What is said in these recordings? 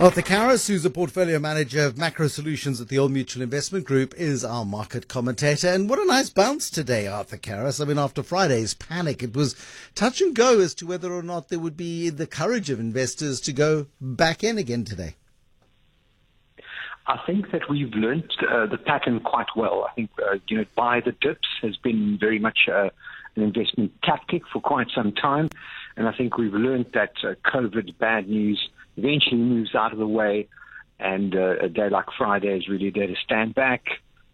Arthur Karas, who's a portfolio manager of macro solutions at the Old Mutual Investment Group, is our market commentator. And what a nice bounce today, Arthur Karas. I mean, after Friday's panic, it was touch and go as to whether or not there would be the courage of investors to go back in again today. I think that we've learned uh, the pattern quite well. I think, uh, you know, buy the dips has been very much uh, an investment tactic for quite some time. And I think we've learned that uh, COVID bad news eventually moves out of the way, and uh, a day like Friday is really there to stand back,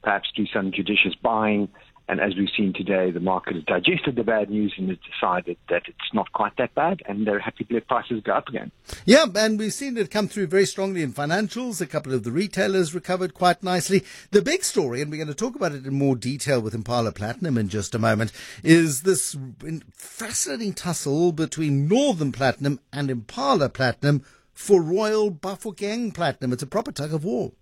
perhaps do some judicious buying. And as we've seen today, the market has digested the bad news and has decided that it's not quite that bad, and they're happy to let prices go up again. Yeah, and we've seen it come through very strongly in financials. A couple of the retailers recovered quite nicely. The big story, and we're going to talk about it in more detail with Impala Platinum in just a moment, is this fascinating tussle between Northam Platinum and Impala Platinum for Royal Bafokeng Platinum. It's a proper tug of war.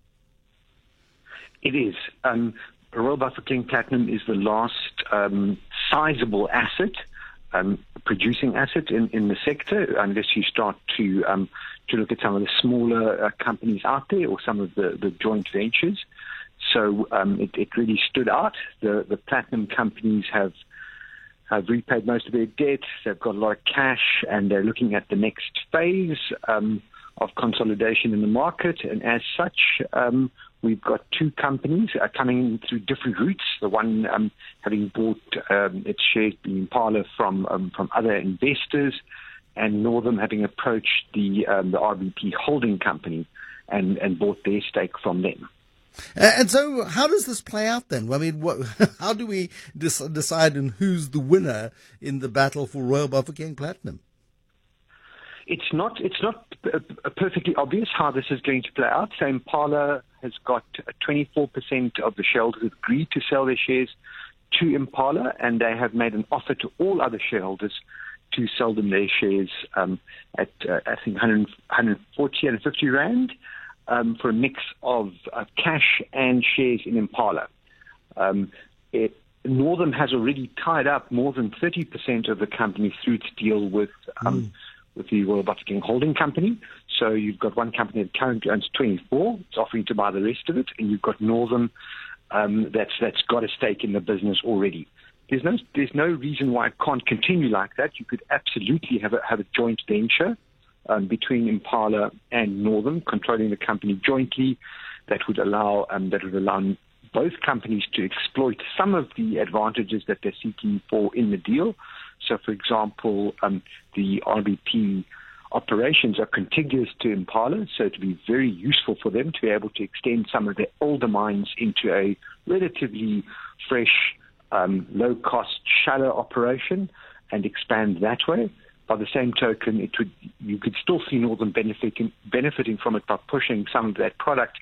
It is. Um, Royal Bafokeng Platinum is the last um, sizable asset, um, producing asset in, in the sector, unless you start to um, to look at some of the smaller uh, companies out there or some of the, the joint ventures. So um, it, it really stood out. The, the platinum companies have have repaid most of their debt. They've got a lot of cash, and they're looking at the next phase um, of consolidation in the market. And as such, um, we've got two companies uh, coming through different routes. The one um, having bought um, its shares in Impala from um, from other investors, and Northam having approached the um, the RBP holding company and and bought their stake from them. And so, how does this play out then? I mean, what, how do we decide on who's the winner in the battle for Royal Bafokeng Platinum? It's not. It's not perfectly obvious how this is going to play out. So Impala has got 24% of the shareholders agreed to sell their shares to Impala, and they have made an offer to all other shareholders to sell them their shares um, at uh, I think 100, 140, 150 rand um, for a mix of uh, cash and shares in Impala. Um, it, Northam has already tied up more than 30% of the company through its deal with um, mm. with the Royal Bafokeng Holding Company. So you've got one company that currently owns 24, it's offering to buy the rest of it, and you've got Northam um, that's that's got a stake in the business already. There's no there's no reason why it can't continue like that. You could absolutely have a have a joint venture um, between Impala and Northam, controlling the company jointly. That would allow um, that would allow both companies to exploit some of the advantages that they're seeking for in the deal. So, for example, um, the RBP operations are contiguous to Impala, so it would be very useful for them to be able to extend some of their older mines into a relatively fresh, um, low-cost, shallow operation and expand that way by the same token, it would you could still see Northam benefiting benefiting from it by pushing some of that product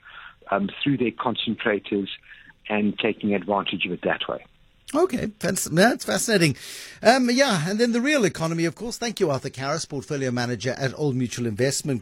um, through their concentrators and taking advantage of it that way. Okay, that's, that's fascinating. Um, yeah, and then the real economy, of course. Thank you, Arthur Karas, portfolio manager at Old Mutual Investment